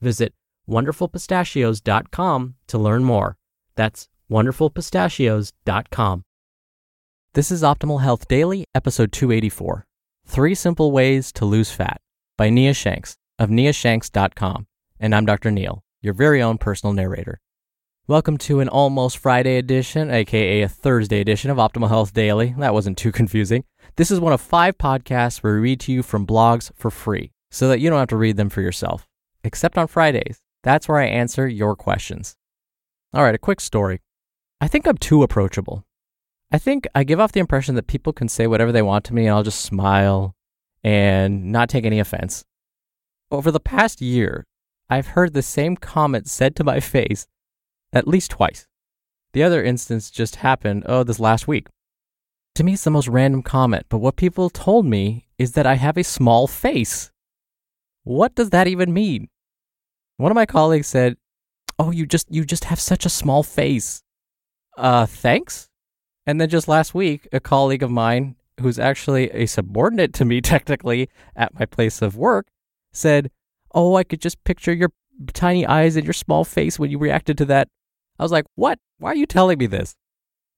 Visit wonderfulpistachios.com to learn more. That's wonderfulpistachios.com. This is Optimal Health Daily, episode 284 Three Simple Ways to Lose Fat by Nia Shanks of niashanks.com. And I'm Dr. Neil, your very own personal narrator. Welcome to an almost Friday edition, aka a Thursday edition of Optimal Health Daily. That wasn't too confusing. This is one of five podcasts where we read to you from blogs for free so that you don't have to read them for yourself. Except on Fridays. That's where I answer your questions. All right, a quick story. I think I'm too approachable. I think I give off the impression that people can say whatever they want to me and I'll just smile and not take any offense. Over the past year, I've heard the same comment said to my face at least twice. The other instance just happened, oh, this last week. To me, it's the most random comment, but what people told me is that I have a small face. What does that even mean? One of my colleagues said, "Oh, you just you just have such a small face." Uh, thanks. And then just last week, a colleague of mine who's actually a subordinate to me technically at my place of work said, "Oh, I could just picture your tiny eyes and your small face when you reacted to that." I was like, "What? Why are you telling me this?"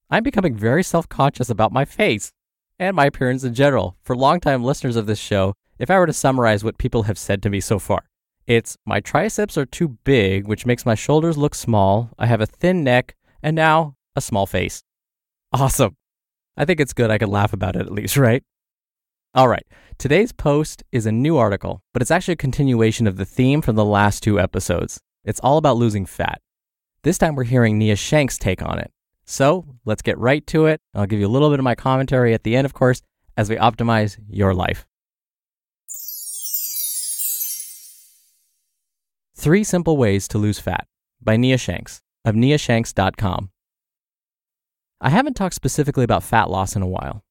I'm becoming very self-conscious about my face and my appearance in general. For longtime listeners of this show, if I were to summarize what people have said to me so far, it's my triceps are too big, which makes my shoulders look small. I have a thin neck and now a small face. Awesome. I think it's good I can laugh about it at least, right? All right. Today's post is a new article, but it's actually a continuation of the theme from the last two episodes. It's all about losing fat. This time we're hearing Nia Shank's take on it. So let's get right to it. I'll give you a little bit of my commentary at the end, of course, as we optimize your life. Three Simple Ways to Lose Fat by Nia Shanks of niashanks.com. I haven't talked specifically about fat loss in a while.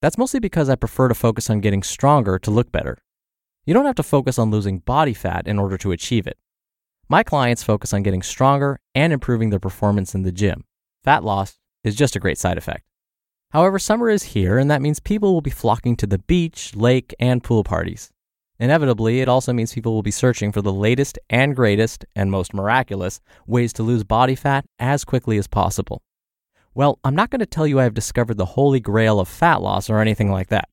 That's mostly because I prefer to focus on getting stronger to look better. You don't have to focus on losing body fat in order to achieve it. My clients focus on getting stronger and improving their performance in the gym. Fat loss is just a great side effect. However, summer is here, and that means people will be flocking to the beach, lake, and pool parties. Inevitably, it also means people will be searching for the latest and greatest and most miraculous ways to lose body fat as quickly as possible. Well, I'm not going to tell you I have discovered the holy grail of fat loss or anything like that.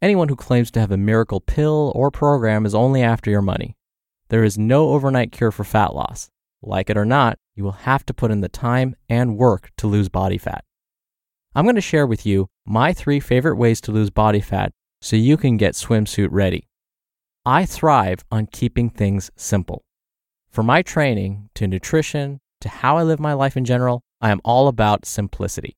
Anyone who claims to have a miracle pill or program is only after your money. There is no overnight cure for fat loss. Like it or not, you will have to put in the time and work to lose body fat. I'm going to share with you my three favorite ways to lose body fat so you can get swimsuit ready. I thrive on keeping things simple. From my training to nutrition to how I live my life in general, I am all about simplicity.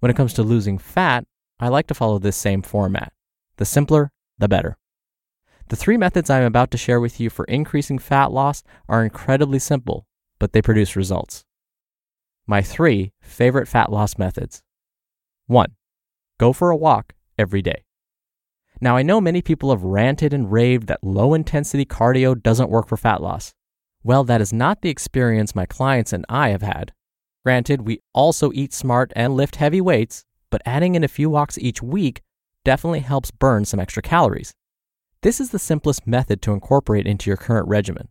When it comes to losing fat, I like to follow this same format. The simpler, the better. The three methods I'm about to share with you for increasing fat loss are incredibly simple, but they produce results. My three favorite fat loss methods. 1. Go for a walk every day. Now, I know many people have ranted and raved that low intensity cardio doesn't work for fat loss. Well, that is not the experience my clients and I have had. Granted, we also eat smart and lift heavy weights, but adding in a few walks each week definitely helps burn some extra calories. This is the simplest method to incorporate into your current regimen.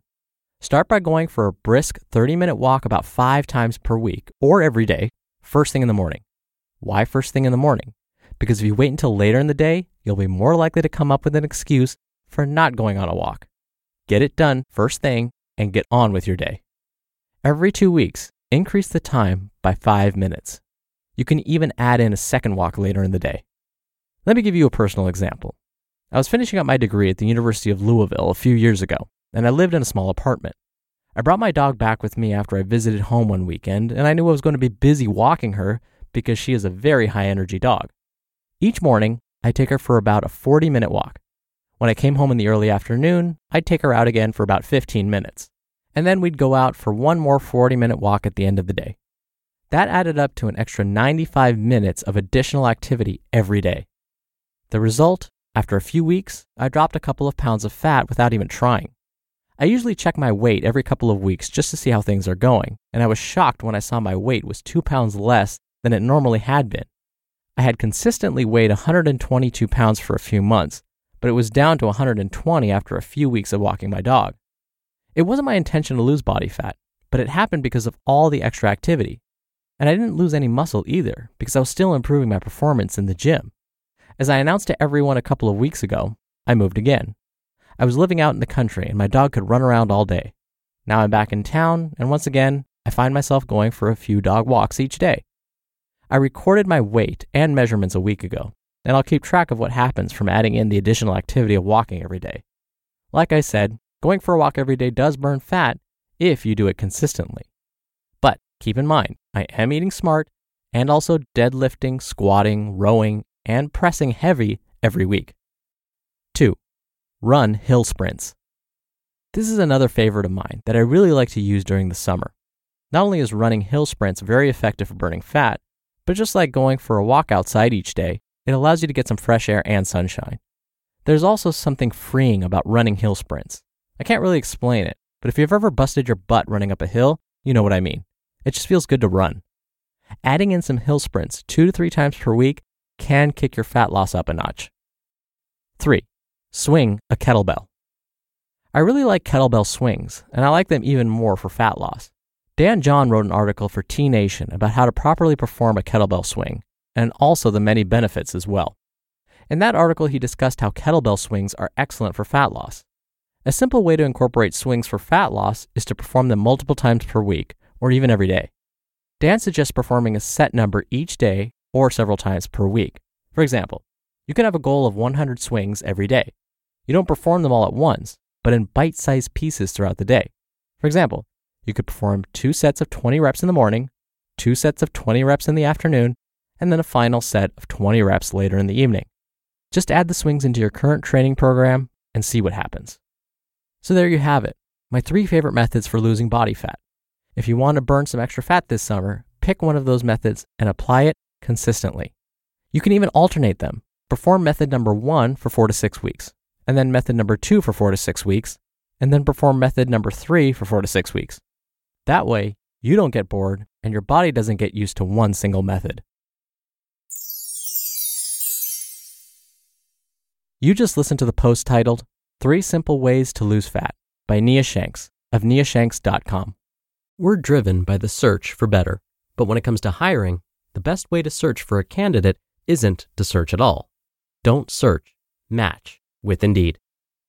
Start by going for a brisk 30 minute walk about five times per week or every day, first thing in the morning. Why first thing in the morning? Because if you wait until later in the day, you'll be more likely to come up with an excuse for not going on a walk. Get it done first thing and get on with your day. Every two weeks, increase the time by five minutes. You can even add in a second walk later in the day. Let me give you a personal example. I was finishing up my degree at the University of Louisville a few years ago, and I lived in a small apartment. I brought my dog back with me after I visited home one weekend, and I knew I was going to be busy walking her because she is a very high energy dog. Each morning, I take her for about a 40 minute walk. When I came home in the early afternoon, I'd take her out again for about 15 minutes. And then we'd go out for one more 40 minute walk at the end of the day. That added up to an extra 95 minutes of additional activity every day. The result, after a few weeks, I dropped a couple of pounds of fat without even trying. I usually check my weight every couple of weeks just to see how things are going, and I was shocked when I saw my weight was two pounds less than it normally had been. I had consistently weighed 122 pounds for a few months, but it was down to 120 after a few weeks of walking my dog. It wasn't my intention to lose body fat, but it happened because of all the extra activity. And I didn't lose any muscle either because I was still improving my performance in the gym. As I announced to everyone a couple of weeks ago, I moved again. I was living out in the country and my dog could run around all day. Now I'm back in town, and once again, I find myself going for a few dog walks each day. I recorded my weight and measurements a week ago, and I'll keep track of what happens from adding in the additional activity of walking every day. Like I said, going for a walk every day does burn fat if you do it consistently. But keep in mind, I am eating smart and also deadlifting, squatting, rowing, and pressing heavy every week. 2. Run hill sprints. This is another favorite of mine that I really like to use during the summer. Not only is running hill sprints very effective for burning fat, but just like going for a walk outside each day, it allows you to get some fresh air and sunshine. There's also something freeing about running hill sprints. I can't really explain it, but if you've ever busted your butt running up a hill, you know what I mean. It just feels good to run. Adding in some hill sprints two to three times per week can kick your fat loss up a notch. 3 swing a kettlebell. I really like kettlebell swings, and I like them even more for fat loss. Dan John wrote an article for T Nation about how to properly perform a kettlebell swing, and also the many benefits as well. In that article, he discussed how kettlebell swings are excellent for fat loss. A simple way to incorporate swings for fat loss is to perform them multiple times per week, or even every day. Dan suggests performing a set number each day or several times per week. For example, you can have a goal of 100 swings every day. You don't perform them all at once, but in bite sized pieces throughout the day. For example, you could perform two sets of 20 reps in the morning, two sets of 20 reps in the afternoon, and then a final set of 20 reps later in the evening. Just add the swings into your current training program and see what happens. So there you have it, my three favorite methods for losing body fat. If you want to burn some extra fat this summer, pick one of those methods and apply it consistently. You can even alternate them. Perform method number one for four to six weeks and then method number two for four to six weeks, and then perform method number three for four to six weeks. That way, you don't get bored and your body doesn't get used to one single method. You just listened to the post titled Three Simple Ways to Lose Fat by Nia Shanks of niashanks.com. We're driven by the search for better, but when it comes to hiring, the best way to search for a candidate isn't to search at all. Don't search, match with Indeed.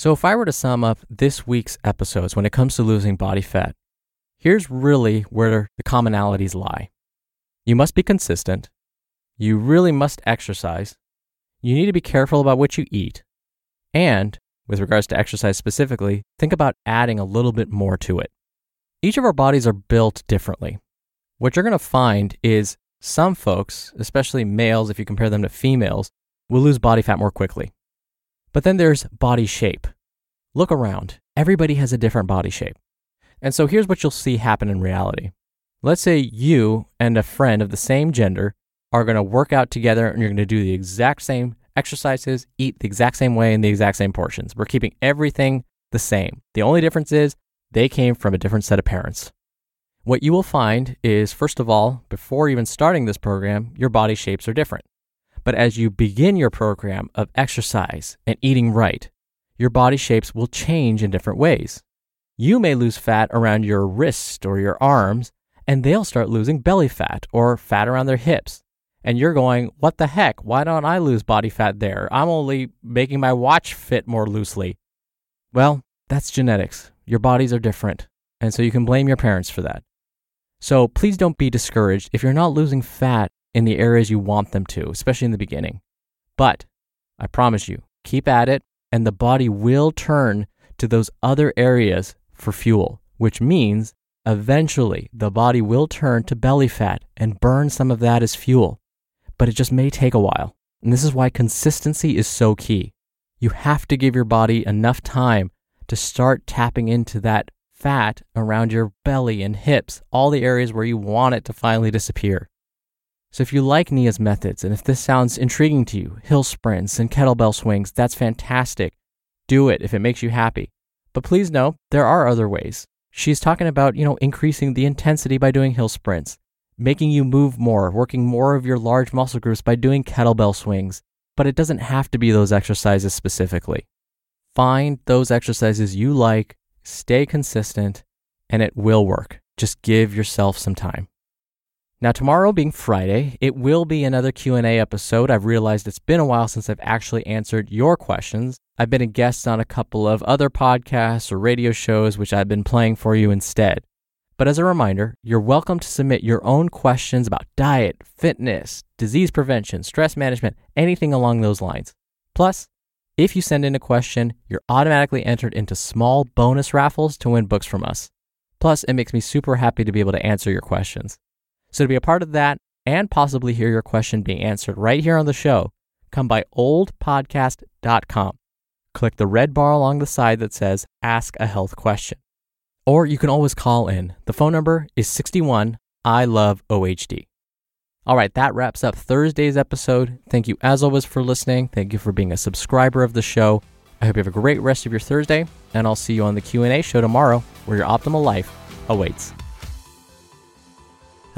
So, if I were to sum up this week's episodes when it comes to losing body fat, here's really where the commonalities lie. You must be consistent. You really must exercise. You need to be careful about what you eat. And, with regards to exercise specifically, think about adding a little bit more to it. Each of our bodies are built differently. What you're going to find is some folks, especially males, if you compare them to females, will lose body fat more quickly. But then there's body shape. Look around. Everybody has a different body shape. And so here's what you'll see happen in reality. Let's say you and a friend of the same gender are going to work out together and you're going to do the exact same exercises, eat the exact same way in the exact same portions. We're keeping everything the same. The only difference is they came from a different set of parents. What you will find is, first of all, before even starting this program, your body shapes are different. But as you begin your program of exercise and eating right, your body shapes will change in different ways. You may lose fat around your wrist or your arms, and they'll start losing belly fat or fat around their hips. And you're going, what the heck? Why don't I lose body fat there? I'm only making my watch fit more loosely. Well, that's genetics. Your bodies are different. And so you can blame your parents for that. So please don't be discouraged if you're not losing fat in the areas you want them to, especially in the beginning. But I promise you, keep at it, and the body will turn to those other areas for fuel, which means eventually the body will turn to belly fat and burn some of that as fuel. But it just may take a while. And this is why consistency is so key. You have to give your body enough time to start tapping into that fat around your belly and hips, all the areas where you want it to finally disappear. So if you like Nia's methods and if this sounds intriguing to you, hill sprints and kettlebell swings, that's fantastic. Do it if it makes you happy. But please know there are other ways. She's talking about, you know, increasing the intensity by doing hill sprints, making you move more, working more of your large muscle groups by doing kettlebell swings. But it doesn't have to be those exercises specifically. Find those exercises you like, stay consistent, and it will work. Just give yourself some time. Now tomorrow being Friday, it will be another Q&A episode. I've realized it's been a while since I've actually answered your questions. I've been a guest on a couple of other podcasts or radio shows which I've been playing for you instead. But as a reminder, you're welcome to submit your own questions about diet, fitness, disease prevention, stress management, anything along those lines. Plus, if you send in a question, you're automatically entered into small bonus raffles to win books from us. Plus, it makes me super happy to be able to answer your questions. So to be a part of that and possibly hear your question being answered right here on the show, come by ohdpodcast.com. Click the red bar along the side that says Ask a Health Question. Or you can always call in. The phone number is 61 I love OHD. All right, that wraps up Thursday's episode. Thank you as always for listening. Thank you for being a subscriber of the show. I hope you have a great rest of your Thursday, and I'll see you on the Q&A show tomorrow where your optimal life awaits.